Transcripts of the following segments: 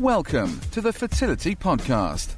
Welcome to the Fertility Podcast.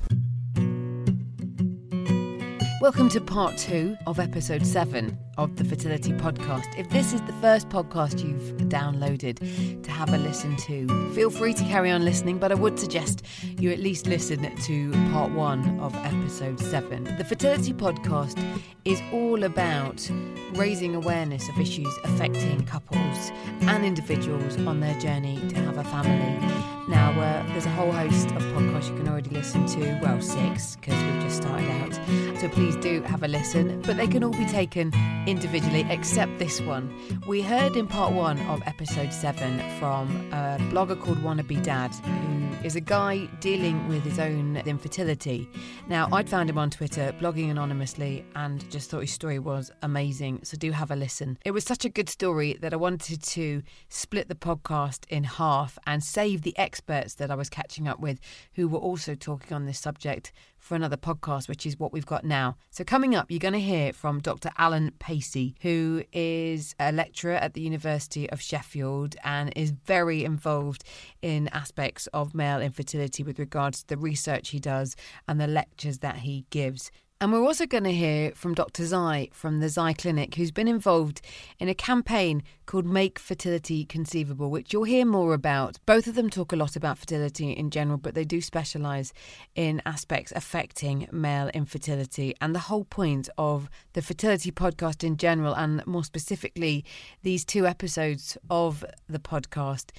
Welcome to part two of episode seven of the Fertility Podcast. If this is the first podcast you've downloaded to have a listen to, feel free to carry on listening, but I would suggest you at least listen to part one of episode seven. The Fertility Podcast is all about raising awareness of issues affecting couples and individuals on their journey to have a family. Now, uh, there's a whole host of podcasts you can already listen to, well, six, because we've just started out. So please do have a listen, but they can all be taken individually except this one. We heard in part one of episode seven from a blogger called Wannabe Dad, who is a guy dealing with his own infertility. Now, I'd found him on Twitter, blogging anonymously, and just thought his story was amazing. So do have a listen. It was such a good story that I wanted to split the podcast in half and save the experts that I was catching up with who were also talking on this subject for another podcast, which is what we've got now. So, coming up, you're going to hear from Dr. Allan Pacey, who is a lecturer at the University of Sheffield and is very involved in aspects of male infertility with regards to the research he does and the lectures that he gives. And we're also going to hear from Dr. Zhai from the Zhai Clinic, who's been involved in a campaign called Make Fertility Conceivable, which you'll hear more about. Both of them talk a lot about fertility in general, but they do specialise in aspects affecting male infertility. And the whole point of the fertility podcast in general, and more specifically, these two episodes of the podcast,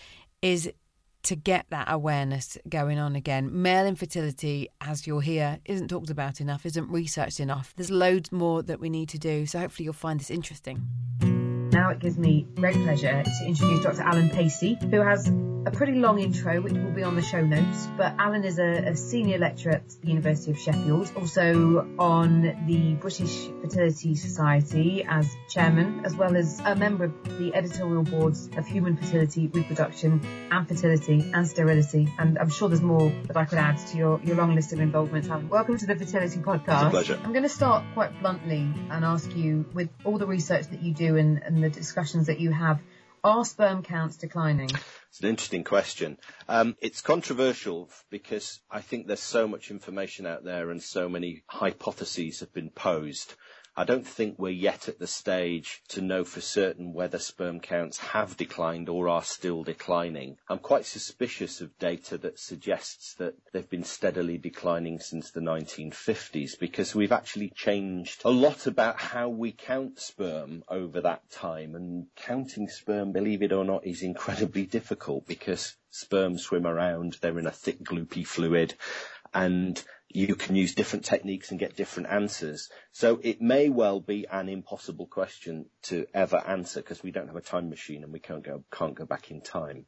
is to get that awareness going on again. Male infertility, as you'll hear, isn't talked about enough, isn't researched enough. There's loads more that we need to do, so hopefully you'll find this interesting. Now it gives me great pleasure to introduce Dr. Allan Pacey, who has a pretty long intro, which will be on the show notes. But Allan is a, a, senior lecturer at the University of Sheffield, also on the British Fertility Society as chairman, as well as a member of the editorial boards of Human Fertility, Reproduction and Fertility and Sterility. And I'm sure there's more that I could add to your, your long list of involvements, Allan. Welcome to the Fertility Podcast. It's a pleasure. I'm going to start quite bluntly and ask you, with all the research that you do and, and the discussions that you have, are sperm counts declining? It's an interesting question. Um, it's controversial because I think there's so much information out there and so many hypotheses have been posed. I don't think we're yet at the stage to know for certain whether sperm counts have declined or are still declining. I'm quite suspicious of data that suggests that they've been steadily declining since the 1950s because we've actually changed a lot about how we count sperm over that time. And counting sperm, believe it or not, is incredibly difficult because sperm swim around, they're in a thick gloopy fluid and you can use different techniques and get different answers. So it may well be an impossible question to ever answer because we don't have a time machine and we can't go, can't go back in time.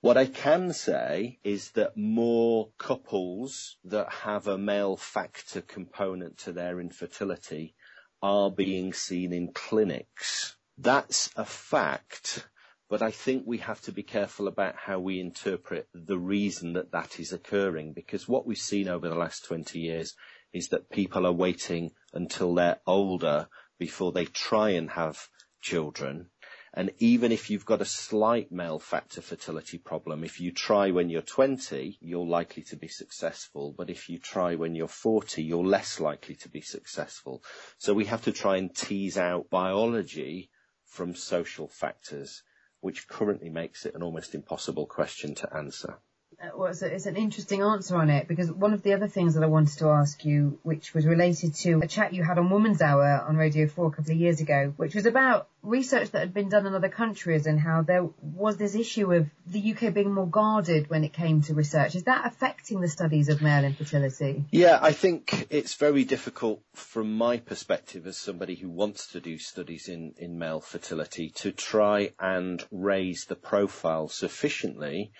What I can say is that more couples that have a male factor component to their infertility are being seen in clinics. That's a fact but I think we have to be careful about how we interpret the reason that that is occurring, because what we've seen over the last 20 years is that people are waiting until they're older before they try and have children. And even if you've got a slight male factor fertility problem, if you try when you're 20, you're likely to be successful. But if you try when you're 40, you're less likely to be successful. So we have to try and tease out biology from social factors which currently makes it an almost impossible question to answer. Uh, a, it's, an interesting answer on it because one of the other things that I wanted to ask you, which was related to a chat you had on Woman's Hour on Radio 4 a couple of years ago, which was about research that had been done in other countries and how there was this issue of the UK being more guarded when it came to research. Is that affecting the studies of male infertility? Yeah, I think it's very difficult from my perspective as somebody who wants to do studies in, in male fertility to try and raise the profile sufficiently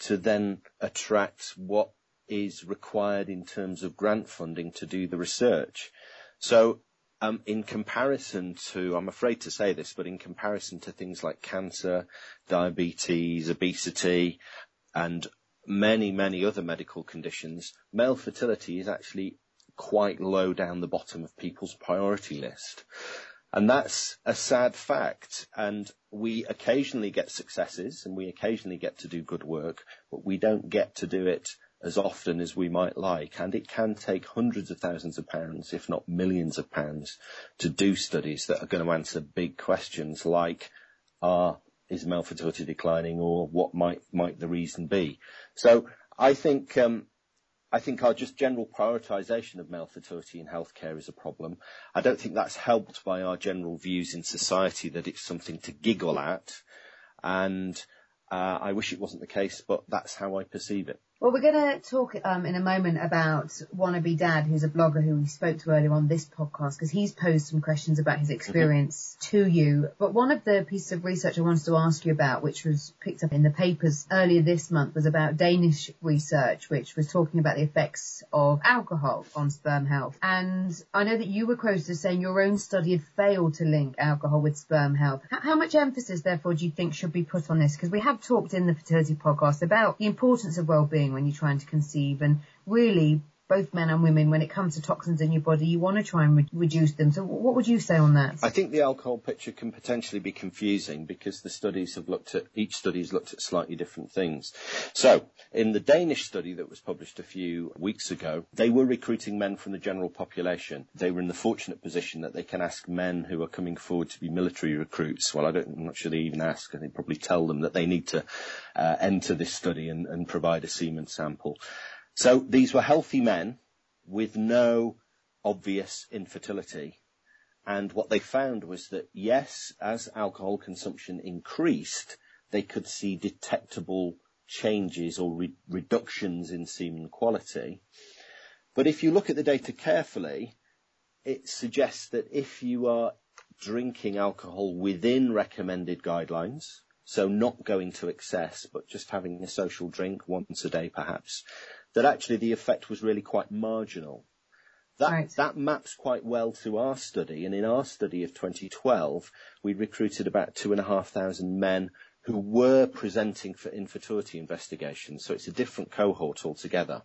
to then attract what is required in terms of grant funding to do the research. So um, in comparison to, I'm afraid to say this, but in comparison to things like cancer, diabetes, obesity, and many, many other medical conditions, male fertility is actually quite low down the bottom of people's priority list. And that's a sad fact. And we occasionally get successes and we occasionally get to do good work, but we don't get to do it as often as we might like. And it can take hundreds of thousands of pounds, if not millions of pounds, to do studies that are going to answer big questions like, are, is male fertility declining or what might, might the reason be? So I think, um, I think our just general prioritisation of male fertility in healthcare is a problem. I don't think that's helped by our general views in society that it's something to giggle at. And uh, I wish it wasn't the case, but that's how I perceive it. Well, we're going to talk um, in a moment about Wannabe Dad, who's a blogger who we spoke to earlier on this podcast, because he's posed some questions about his experience mm-hmm. to you. But one of the pieces of research I wanted to ask you about, which was picked up in the papers earlier this month, was about Danish research, which was talking about the effects of alcohol on sperm health. And I know that you were quoted as saying your own study had failed to link alcohol with sperm health. How much emphasis, therefore, do you think should be put on this? Because we have talked in the fertility podcast about the importance of well-being when you're trying to conceive and really both men and women, when it comes to toxins in your body, you want to try and re- reduce them. So what would you say on that? I think the alcohol picture can potentially be confusing because the studies have looked at, each study has looked at slightly different things. So in the Danish study that was published a few weeks ago, they were recruiting men from the general population. They were in the fortunate position that they can ask men who are coming forward to be military recruits. Well, I don't, I'm not sure they even ask. I think probably tell them that they need to uh, enter this study and, and provide a semen sample. So these were healthy men with no obvious infertility. And what they found was that yes, as alcohol consumption increased, they could see detectable changes or re- reductions in semen quality. But if you look at the data carefully, it suggests that if you are drinking alcohol within recommended guidelines, so not going to excess, but just having a social drink once a day perhaps, that actually the effect was really quite marginal. That, right. that maps quite well to our study, and in our study of 2012, we recruited about two and a half thousand men who were presenting for infertility investigations, so it's a different cohort altogether.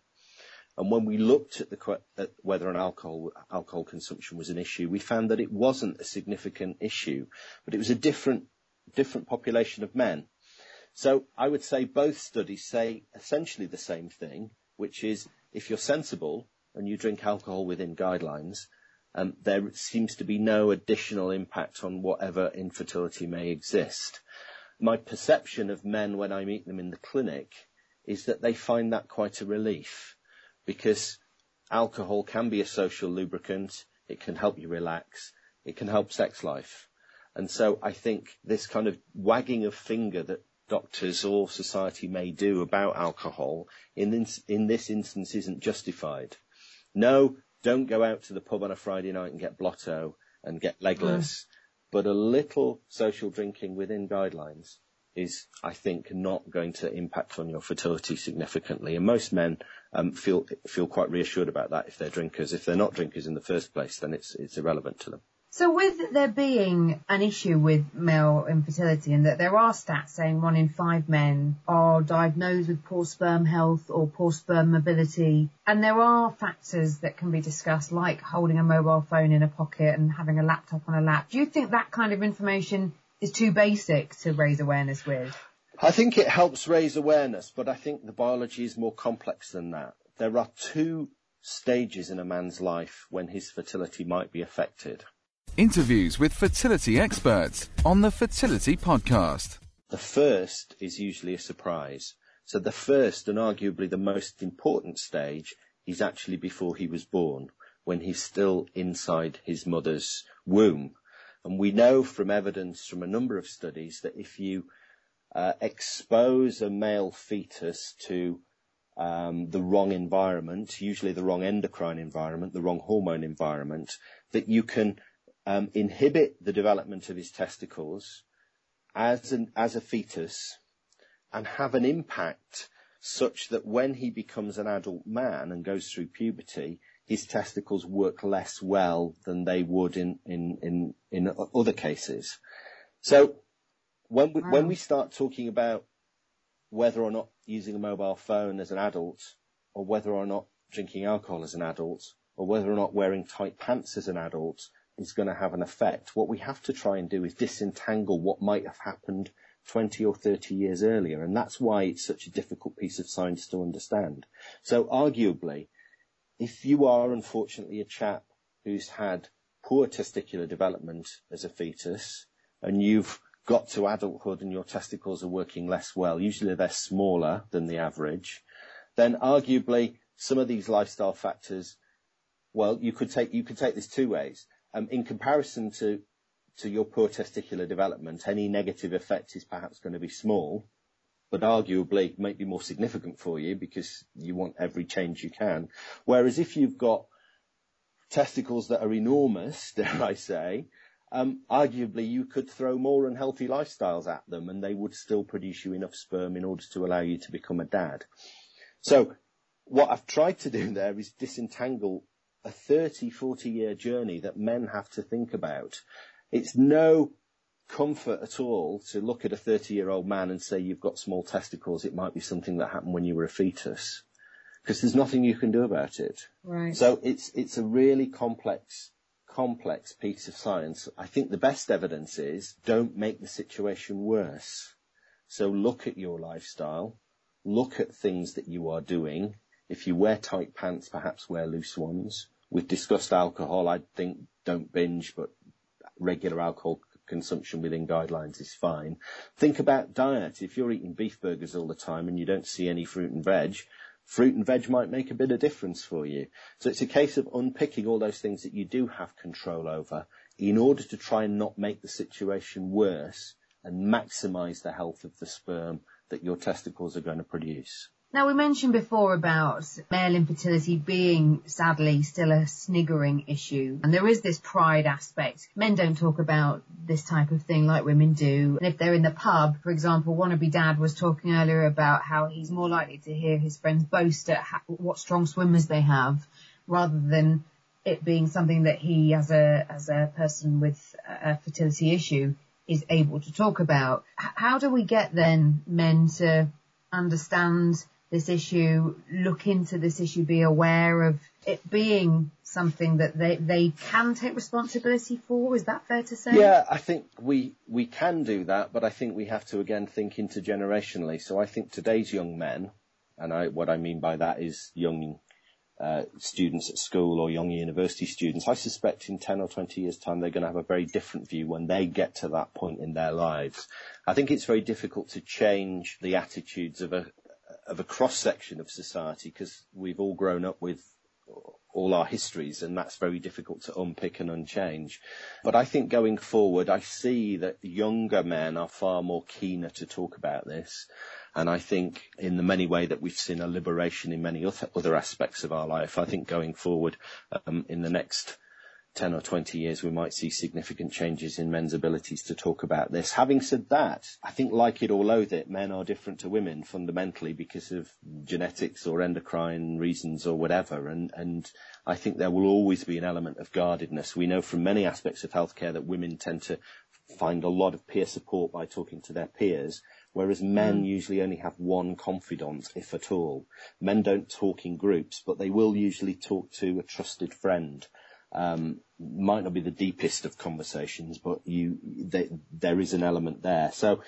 And when we looked at, the, at whether an alcohol, alcohol consumption was an issue, we found that it wasn't a significant issue, but it was a different, different population of men. So I would say both studies say essentially the same thing, which is if you're sensible and you drink alcohol within guidelines, um, there seems to be no additional impact on whatever infertility may exist. My perception of men when I meet them in the clinic is that they find that quite a relief because alcohol can be a social lubricant. It can help you relax. It can help sex life. And so I think this kind of wagging of finger that doctors or society may do about alcohol in this, in this instance isn't justified. No, don't go out to the pub on a Friday night and get blotto and get legless, mm. but a little social drinking within guidelines is, I think, not going to impact on your fertility significantly. And most men um, feel feel quite reassured about that if they're drinkers. If they're not drinkers in the first place, then it's it's irrelevant to them. So with there being an issue with male infertility and that there are stats saying one in five men are diagnosed with poor sperm health or poor sperm mobility and there are factors that can be discussed like holding a mobile phone in a pocket and having a laptop on a lap. Do you think that kind of information is too basic to raise awareness with? I think it helps raise awareness, but I think the biology is more complex than that. There are two stages in a man's life when his fertility might be affected. Interviews with fertility experts on the Fertility Podcast. The first is usually a surprise. So the first and arguably the most important stage is actually before he was born, when he's still inside his mother's womb. And we know from evidence from a number of studies that if you uh, expose a male fetus to um, the wrong environment, usually the wrong endocrine environment, the wrong hormone environment, that you can um, inhibit the development of his testicles as, an, as a fetus and have an impact such that when he becomes an adult man and goes through puberty, his testicles work less well than they would in, in, in, in other cases. So when we, wow. when we start talking about whether or not using a mobile phone as an adult or whether or not drinking alcohol as an adult or whether or not wearing tight pants as an adult is going to have an effect. What we have to try and do is disentangle what might have happened 20 or 30 years earlier. And that's why it's such a difficult piece of science to understand. So arguably, if you are unfortunately a chap who's had poor testicular development as a fetus and you've got to adulthood and your testicles are working less well, usually they're smaller than the average, then arguably some of these lifestyle factors, well, you could take, you could take this two ways. Um, in comparison to, to your poor testicular development, any negative effect is perhaps going to be small, but arguably might be more significant for you because you want every change you can. Whereas if you've got testicles that are enormous, dare I say, um, arguably you could throw more unhealthy lifestyles at them and they would still produce you enough sperm in order to allow you to become a dad. So what I've tried to do there is disentangle a 30, 40 year journey that men have to think about. It's no comfort at all to look at a 30 year old man and say you've got small testicles. It might be something that happened when you were a fetus because there's nothing you can do about it. Right. So it's, it's a really complex, complex piece of science. I think the best evidence is don't make the situation worse. So look at your lifestyle, look at things that you are doing. If you wear tight pants, perhaps wear loose ones. We've discussed alcohol. I think don't binge, but regular alcohol consumption within guidelines is fine. Think about diet. If you're eating beef burgers all the time and you don't see any fruit and veg, fruit and veg might make a bit of difference for you. So it's a case of unpicking all those things that you do have control over in order to try and not make the situation worse and maximize the health of the sperm that your testicles are going to produce. Now, we mentioned before about male infertility being sadly still a sniggering issue. And there is this pride aspect. Men don't talk about this type of thing like women do. And if they're in the pub, for example, wannabe dad was talking earlier about how he's more likely to hear his friends boast at what strong swimmers they have rather than it being something that he as a, as a person with a fertility issue is able to talk about. How do we get then men to understand this issue, look into this issue, be aware of it being something that they, they can take responsibility for. Is that fair to say? Yeah, I think we, we can do that, but I think we have to again think intergenerationally. So I think today's young men, and I, what I mean by that is young uh, students at school or young university students, I suspect in 10 or 20 years time they're going to have a very different view when they get to that point in their lives. I think it's very difficult to change the attitudes of a, of a cross section of society because we've all grown up with all our histories and that's very difficult to unpick and unchange. But I think going forward, I see that younger men are far more keener to talk about this. And I think in the many way that we've seen a liberation in many other aspects of our life, I think going forward um, in the next 10 or 20 years, we might see significant changes in men's abilities to talk about this. Having said that, I think like it or loathe it, men are different to women fundamentally because of genetics or endocrine reasons or whatever. And, and I think there will always be an element of guardedness. We know from many aspects of healthcare that women tend to find a lot of peer support by talking to their peers, whereas men mm. usually only have one confidant, if at all. Men don't talk in groups, but they will usually talk to a trusted friend um, might not be the deepest of conversations, but you, they, there is an element there. So,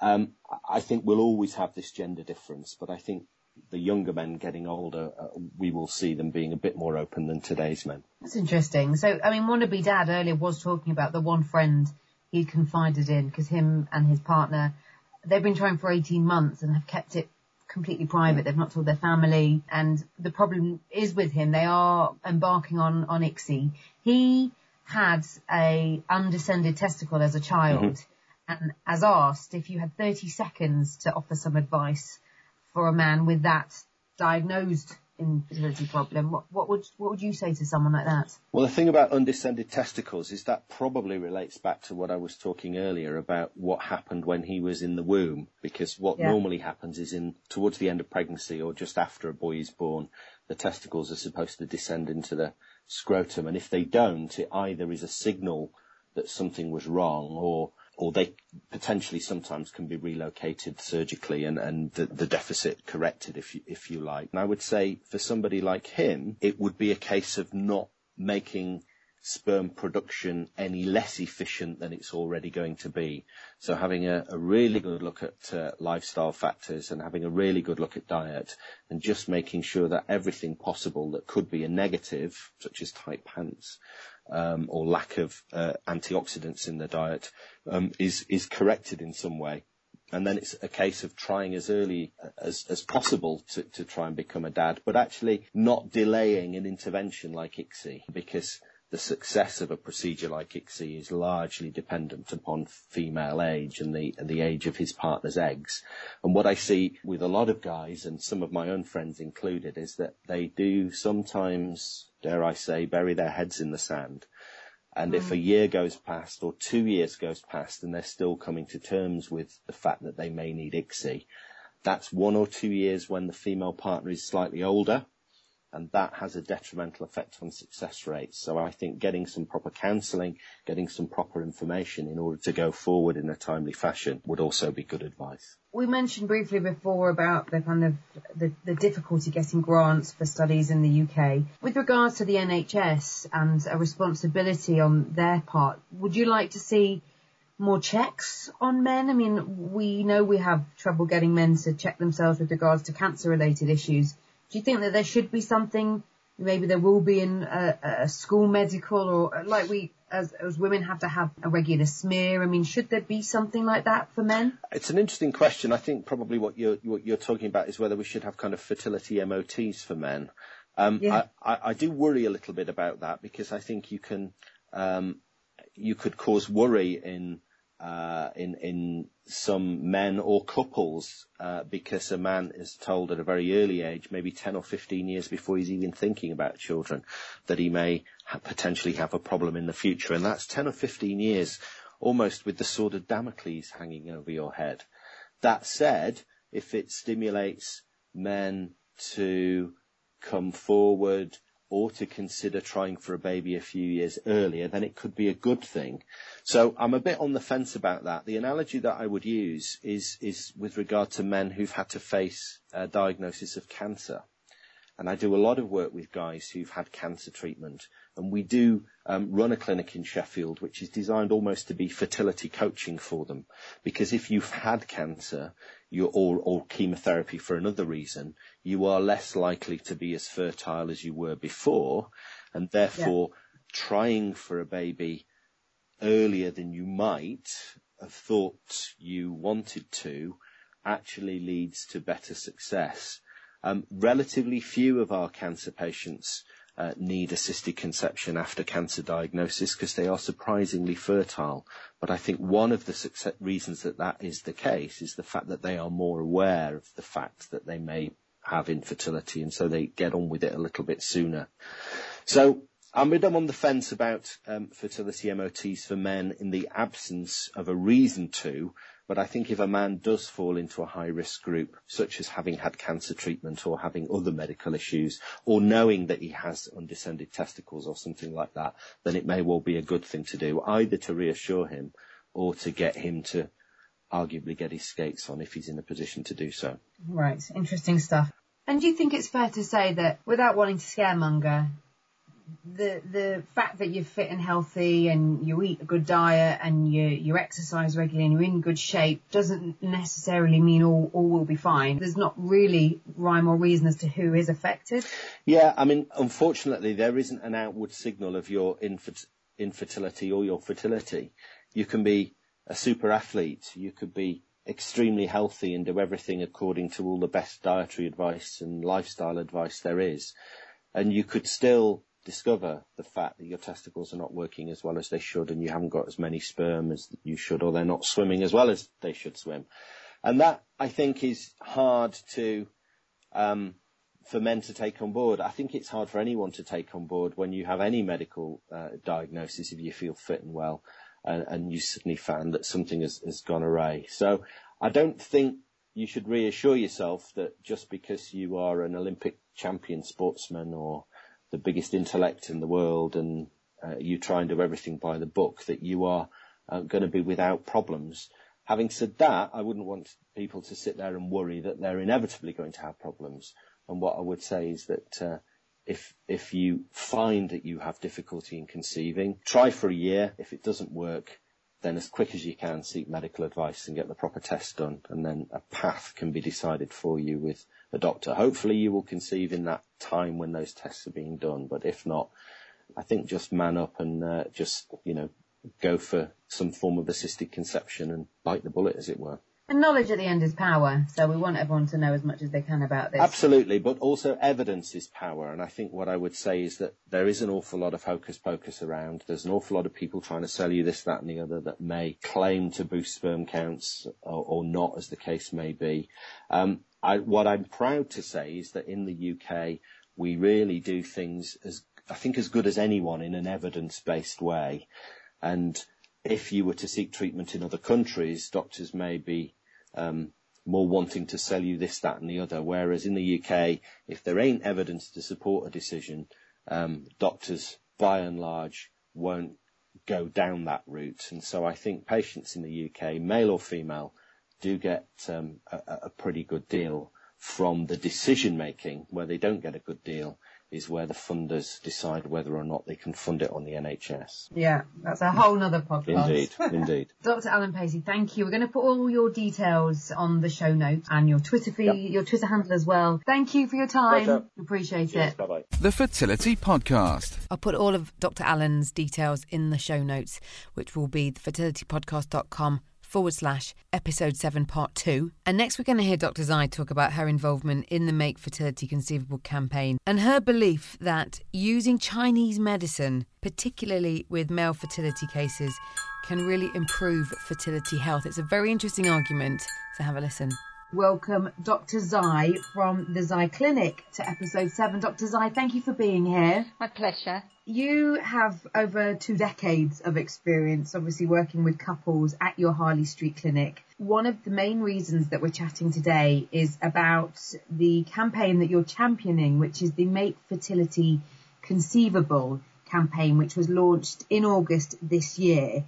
um, I think we'll always have this gender difference, but I think the younger men getting older, uh, we will see them being a bit more open than today's men. That's interesting. So, I mean, wannabe dad earlier was talking about the one friend he confided in because him and his partner, they've been trying for 18 months and have kept it completely private. They've not told their family. And the problem is with him. They are embarking on, on ICSI. He had a undescended testicle as a child mm-hmm. and as asked if you had 30 seconds to offer some advice for a man with that diagnosed infertility problem. What, what would what would you say to someone like that? Well, the thing about undescended testicles is that probably relates back to what I was talking earlier about what happened when he was in the womb. Because what yeah. normally happens is in towards the end of pregnancy or just after a boy is born, the testicles are supposed to descend into the scrotum, and if they don't, it either is a signal that something was wrong or or they potentially sometimes can be relocated surgically and, and the, the deficit corrected if you, if you like. And I would say for somebody like him, it would be a case of not making sperm production any less efficient than it's already going to be. So having a, a really good look at uh, lifestyle factors and having a really good look at diet and just making sure that everything possible that could be a negative, such as tight pants, um, or lack of uh, antioxidants in the diet, um, is, is corrected in some way and then it's a case of trying as early as, as possible to, to try and become a dad, but actually not delaying an intervention like ICSI because the success of a procedure like ICSI is largely dependent upon female age and the, and the age of his partner's eggs. And what I see with a lot of guys, and some of my own friends included, is that they do sometimes, dare I say, bury their heads in the sand. And mm. if a mm. year goes past or two years goes past and they're still coming to terms with the fact that they may need ICSI, that's one or two years when the female partner is slightly older and that has a detrimental effect on success rates. So I think getting some proper counselling, getting some proper information in order to go forward in a timely fashion would also be good advice. We mentioned briefly before about the kind of the, the difficulty getting grants for studies in the UK. With regards to the NHS and a responsibility on their part, would you like to see more checks on men? I mean, we know we have trouble getting men to check themselves with regards to cancer related issues do you think that there should be something, maybe there will be in a, a school medical or like we, as, as women have to have a regular smear? I mean, should there be something like that for men? It's an interesting question. I think probably what you're, what you're talking about is whether we should have kind of fertility MOTs for men. Um, yeah. I, I, I, do worry a little bit about that because I think you can, um, you could cause worry in uh, in in some men or couples uh, because a man is told at a very early age, maybe 10 or 15 years before he's even thinking about children, that he may ha- potentially have a problem in the future, and that's 10 or 15 years, almost with the sword of Damocles hanging over your head. That said, if it stimulates men to come forward or to consider trying for a baby a few years earlier, then it could be a good thing. So I'm a bit on the fence about that. The analogy that I would use is, is with regard to men who've had to face a diagnosis of cancer. And I do a lot of work with guys who've had cancer treatment. And we do um, run a clinic in Sheffield, which is designed almost to be fertility coaching for them. Because if you've had cancer, you or, or chemotherapy for another reason, you are less likely to be as fertile as you were before. And therefore, yeah. trying for a baby earlier than you might have thought you wanted to actually leads to better success. Um, relatively few of our cancer patients uh, need assisted conception after cancer diagnosis because they are surprisingly fertile. But I think one of the success reasons that that is the case is the fact that they are more aware of the fact that they may have infertility and so they get on with it a little bit sooner. So I'm bit on the fence about um, fertility MOTs for men in the absence of a reason to, but I think if a man does fall into a high risk group, such as having had cancer treatment or having other medical issues, or knowing that he has undescended testicles or something like that, then it may well be a good thing to do, either to reassure him or to get him to arguably get his skates on if he's in a position to do so. Right, interesting stuff. And do you think it's fair to say that without wanting to scaremonger, the the fact that you're fit and healthy and you eat a good diet and you you exercise regularly and you're in good shape doesn't necessarily mean all all will be fine. There's not really rhyme or reason as to who is affected. Yeah, I mean, unfortunately, there isn't an outward signal of your infertility or your fertility. You can be a super athlete. You could be extremely healthy and do everything according to all the best dietary advice and lifestyle advice there is. And you could still discover the fact that your testicles are not working as well as they should and you haven't got as many sperm as you should or they're not swimming as well as they should swim. And that I think is hard to, um, for men to take on board. I think it's hard for anyone to take on board when you have any medical uh, diagnosis if you feel fit and well and, and you suddenly found that something has, has gone awry. So I don't think you should reassure yourself that just because you are an Olympic champion sportsman or the biggest intellect in the world and uh, you try and do everything by the book, that you are uh, going to be without problems. Having said that, I wouldn't want people to sit there and worry that they're inevitably going to have problems. And what I would say is that uh, if if you find that you have difficulty in conceiving, try for a year. If it doesn't work, then as quick as you can seek medical advice and get the proper tests done, and then a path can be decided for you with a doctor. Hopefully, you will conceive in that time when those tests are being done. But if not, I think just man up and uh, just you know go for some form of assisted conception and bite the bullet, as it were. And knowledge at the end is power, so we want everyone to know as much as they can about this. Absolutely, but also evidence is power, and I think what I would say is that there is an awful lot of hocus pocus around. There's an awful lot of people trying to sell you this, that, and the other that may claim to boost sperm counts or, or not, as the case may be. Um, I, what I'm proud to say is that in the UK, we really do things as I think as good as anyone in an evidence-based way, and if you were to seek treatment in other countries, doctors may be um, more wanting to sell you this, that, and the other. Whereas in the UK, if there ain't evidence to support a decision, um, doctors, by and large, won't go down that route. And so I think patients in the UK, male or female, do get um, a, a pretty good deal from the decision making. Where they don't get a good deal is where the funders decide whether or not they can fund it on the NHS. Yeah, that's a whole nother podcast. Indeed, indeed. Dr. Allan Pacey, thank you. We're going to put all your details on the show notes and your Twitter feed, yep. your Twitter handle as well. Thank you for your time. Pleasure. Appreciate Cheers, it. Bye bye. The Fertility Podcast. I'll put all of Dr. Allan's details in the show notes, which will be thefertilitypodcast.com forward slash episode 7 part 2. And next we're going to hear Dr. Zhai talk about her involvement in the Make Fertility Conceivable campaign and her belief that using Chinese medicine, particularly with male fertility cases, can really improve fertility health. It's a very interesting argument, so have a listen. Welcome, Dr. Zhai from the Zhai Clinic to episode 7. Dr. Zhai, thank you for being here. My pleasure. You have over two decades of experience, obviously working with couples at your Harley Street clinic. One of the main reasons that we're chatting today is about the campaign that you're championing, which is the Make Fertility Conceivable campaign, which was launched in August this year.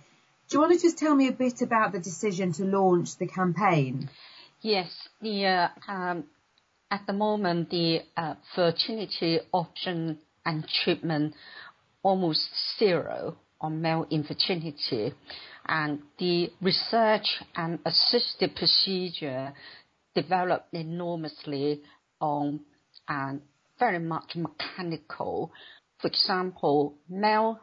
Do you want to just tell me a bit about the decision to launch the campaign? Yes, the uh, um, at the moment the uh, fertility option and treatment almost zero on male infertility, and the research and assisted procedure developed enormously on very much mechanical. For example, male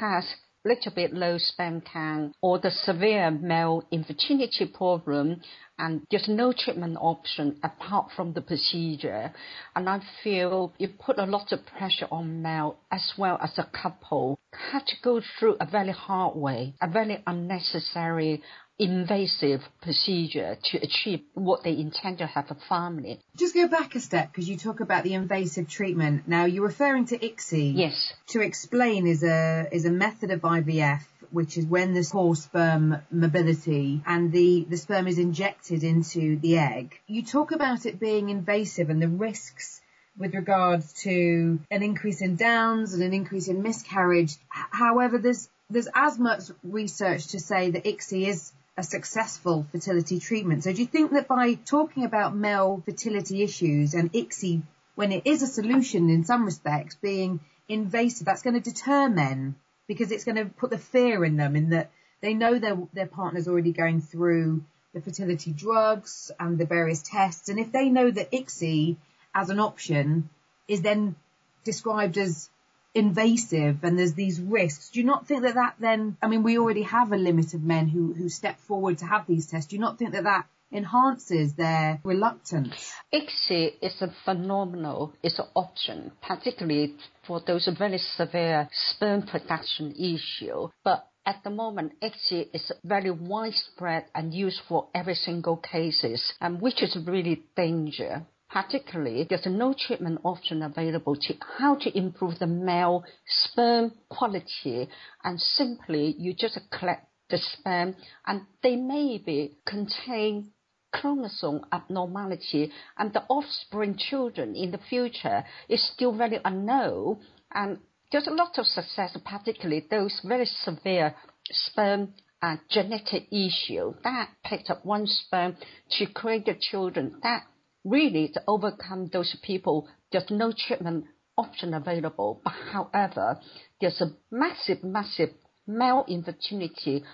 has little bit low sperm count or the severe male infertility problem and there's no treatment option apart from the procedure. And I feel you put a lot of pressure on male as well as a couple had to go through a very hard way, a very unnecessary invasive procedure to achieve what they intend to have a family. Just go back a step because you talk about the invasive treatment. Now you're referring to ICSI. Yes. To explain is a is a method of IVF which is when there's poor sperm mobility and the, the sperm is injected into the egg. You talk about it being invasive and the risks with regards to an increase in downs and an increase in miscarriage. However, there's there's as much research to say that ICSI is a successful fertility treatment. So do you think that by talking about male fertility issues and ICSI, when it is a solution in some respects, being invasive, that's going to deter men because it's going to put the fear in them in that they know their, their partner's already going through the fertility drugs and the various tests. And if they know that ICSI as an option is then described as invasive and there's these risks. Do you not think that that then, I mean, we already have a limit of men who, who step forward to have these tests. Do you not think that that enhances their reluctance? ICSI is a phenomenal, it's an option, particularly for those very severe sperm production issue. But at the moment, ICSI is very widespread and used for every single cases, um, which is really danger particularly there's no treatment option available to how to improve the male sperm quality. And simply you just collect the sperm and they maybe contain chromosome abnormality. And the offspring children in the future is still very unknown. And there's a lot of success particularly those very severe sperm uh, genetic issue. That picked up one sperm to create the children. That really to overcome those people, there's no treatment option available. But however, there's a massive, massive male infertility.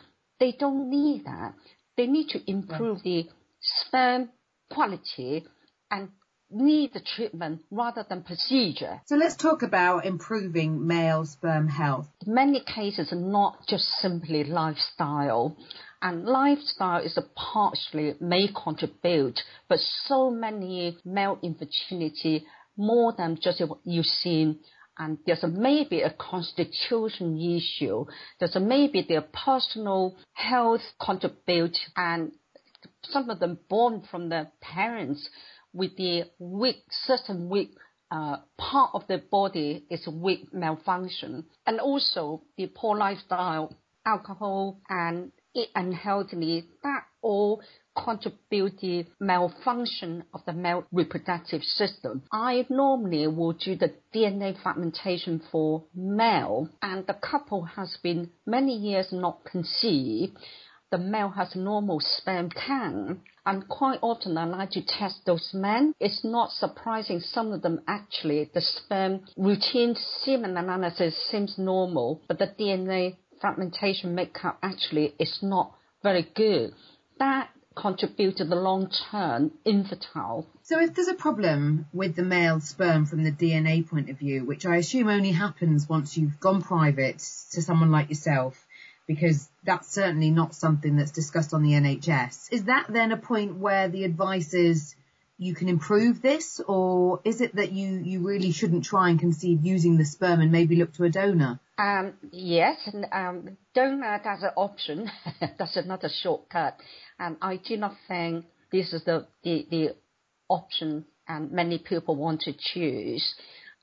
They don't need that. They need to improve the sperm quality and need the treatment rather than procedure. So let's talk about improving male sperm health. Many cases, are not just simply lifestyle. And lifestyle is partially may contribute, but so many male infertility, more than just what you've seen and there's a, maybe a constitution issue. There's a, maybe their personal health contribute and some of them born from their parents with the weak, certain weak uh, part of the body is weak malfunction. And also the poor lifestyle, alcohol and eat unhealthily, that all contribute the malfunction of the male reproductive system. I normally will do the DNA fragmentation for male and the couple has been many years not conceived the male has normal sperm count. And quite often I like to test those men. It's not surprising some of them actually, the sperm routine semen analysis seems normal, but the DNA fragmentation makeup actually is not very good. That contribute to the long-term infertile. So if there's a problem with the male sperm from the DNA point of view, which I assume only happens once you've gone private to someone like yourself, because that's certainly not something that's discussed on the NHS. Is that then a point where the advice is you can improve this or is it that you, you really shouldn't try and conceive using the sperm and maybe look to a donor? Um, yes, um, donor that's an option. that's not a shortcut. Um, I do not think this is the, the, the option and many people want to choose.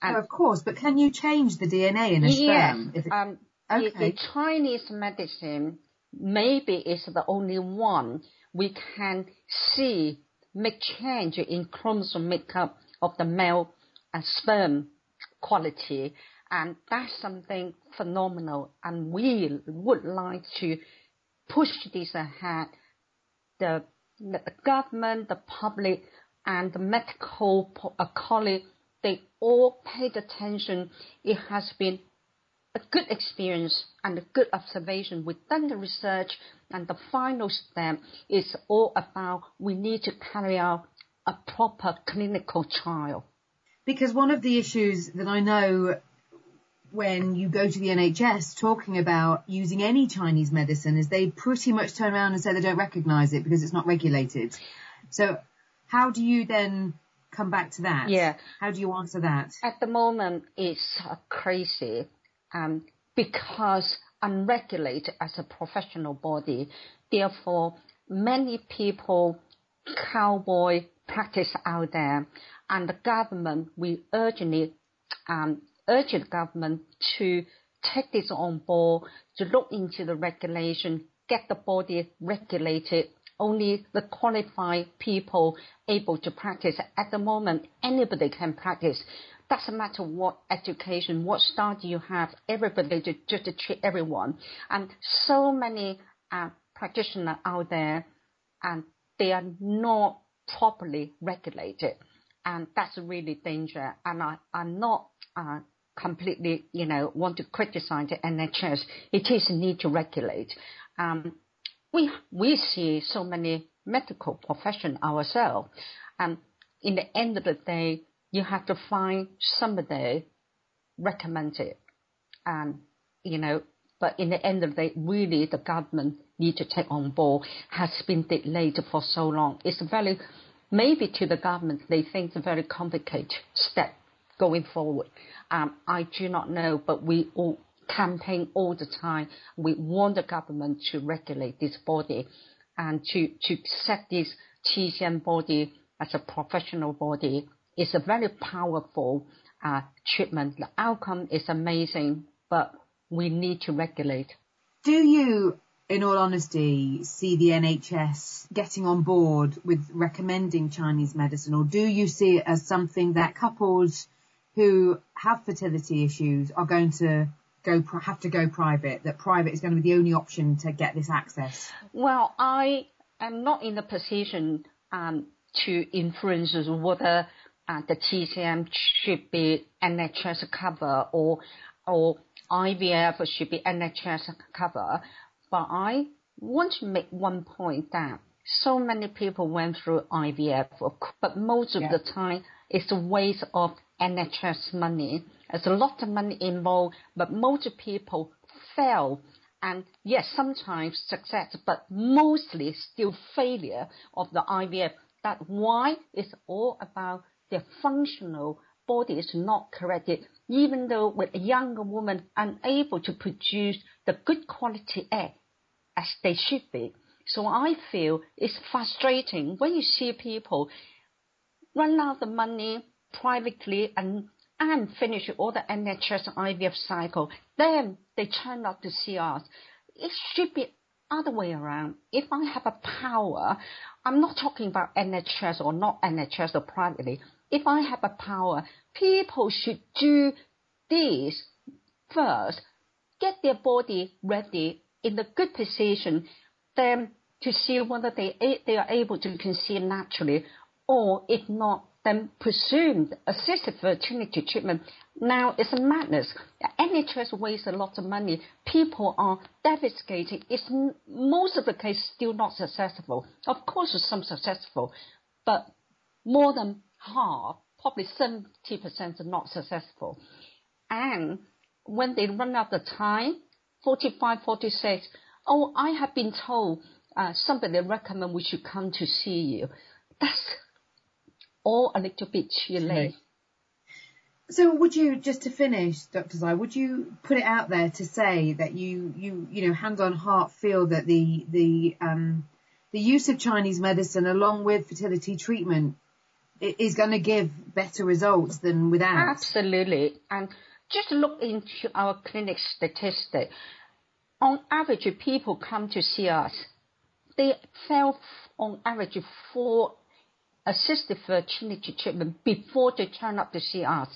And, oh, of course, but can you change the DNA in a sperm? Yes, um, Okay. The, the Chinese medicine maybe is the only one we can see make change in chromosome makeup of the male uh, sperm quality. And that's something phenomenal. And we would like to push this ahead. The, the government, the public, and the medical uh, college, they all paid attention. It has been a good experience and a good observation. We've done the research, and the final step is all about we need to carry out a proper clinical trial. Because one of the issues that I know when you go to the NHS talking about using any Chinese medicine is they pretty much turn around and say they don't recognise it because it's not regulated. So how do you then come back to that? Yeah. How do you answer that? At the moment, it's crazy um, because unregulated as a professional body. Therefore, many people cowboy practice out there, and the government we urgently um, urge the government to take this on board, to look into the regulation, get the body regulated. Only the qualified people able to practice. At the moment, anybody can practice doesn't matter what education, what style you have, everybody to, just to treat everyone. And so many uh, practitioners out there, and they are not properly regulated. And that's really danger. And I, I'm not uh, completely, you know, want to criticize the NHS. It is a need to regulate. Um, we we see so many medical profession ourselves, and in the end of the day, you have to find somebody recommended, and you know. But in the end of the day, really, the government need to take on board. Has been delayed for so long. It's very maybe to the government they think it's a very complicated step going forward. Um, I do not know, but we all campaign all the time. We want the government to regulate this body and to, to set this TCM body as a professional body it's a very powerful uh, treatment. The outcome is amazing, but we need to regulate. Do you, in all honesty, see the NHS getting on board with recommending Chinese medicine, or do you see it as something that couples who have fertility issues are going to go have to go private? That private is going to be the only option to get this access? Well, I am not in a position um, to influence whether uh, the TCM should be NHS cover or or IVF should be NHS cover. But I want to make one point that so many people went through IVF, but most of the time it's a waste of NHS money. There's a lot of money involved, but most people fail. And yes, sometimes success, but mostly still failure of the IVF. That why it's all about their functional body is not corrected. Even though with a younger woman unable to produce the good quality egg as they should be. So I feel it's frustrating when you see people run out of money privately and and finish all the NHS IVF cycle, then they turn up to see us. It should be other way around. If I have a power, I'm not talking about NHS or not NHS or privately. If I have a power, people should do this first, get their body ready in the good position, then to see whether they, they are able to conceive naturally, or if not, then presumed assisted fertility treatment. Now it's a madness. NHS wastes a lot of money. People are devastated. It's most of the case still not successful. Of course, some successful, but more than half, probably 70% are not successful. And when they run out of time, 45, 46, oh, I have been told uh, somebody recommend we should come to see you. That's all a little bit too late. So would you, just to finish, Dr. Zhai, would you put it out there to say that you, you, you know, hand on heart feel that the, the, um, the use of Chinese medicine along with fertility treatment is going to give better results than without? Absolutely. And just look into our clinic statistic. On average, people come to see us. They fail on average four assisted fertility treatment before they turn up to see us.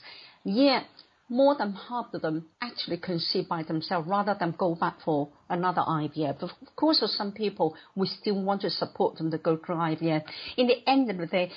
Yet, more than half of them actually conceive by themselves rather than go back for another IVF. Of course, for some people, we still want to support them to go through IVF. In the end of the day,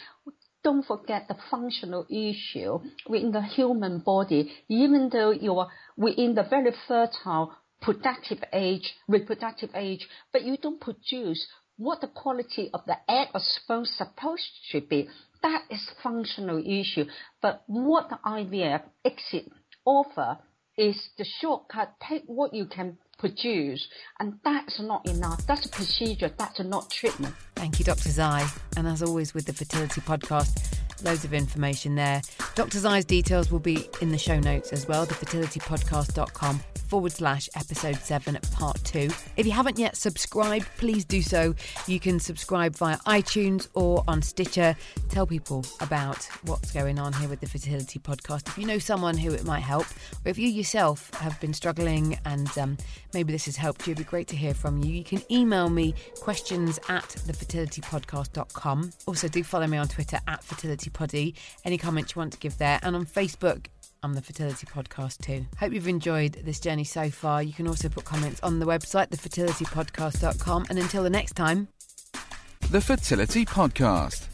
don't forget the functional issue within the human body. Even though you're within the very fertile, productive age, reproductive age, but you don't produce what the quality of the egg sperm supposed to be. That is a functional issue. But what the IVF exit offer is the shortcut. Take what you can produce, and that's not enough. That's a procedure. That's not treatment. Thank you, Dr. Zhai. And as always with the fertility podcast, loads of information there. Dr. Zhai's details will be in the show notes as well, thefertilitypodcast.com forward slash episode 7 part 2. If you haven't yet subscribed, please do so. You can subscribe via iTunes or on Stitcher. Tell people about what's going on here with the Fertility Podcast. If you know someone who it might help, or if you yourself have been struggling and um, maybe this has helped you, it'd be great to hear from you. You can email me questions at thefertilitypodcast.com. Also, do follow me on Twitter at fertilitypoddy. Any comments you want to give there. And on Facebook, I'm the Fertility Podcast too. Hope you've enjoyed this journey so far. You can also put comments on the website, thefertilitypodcast.com. And until the next time, The Fertility Podcast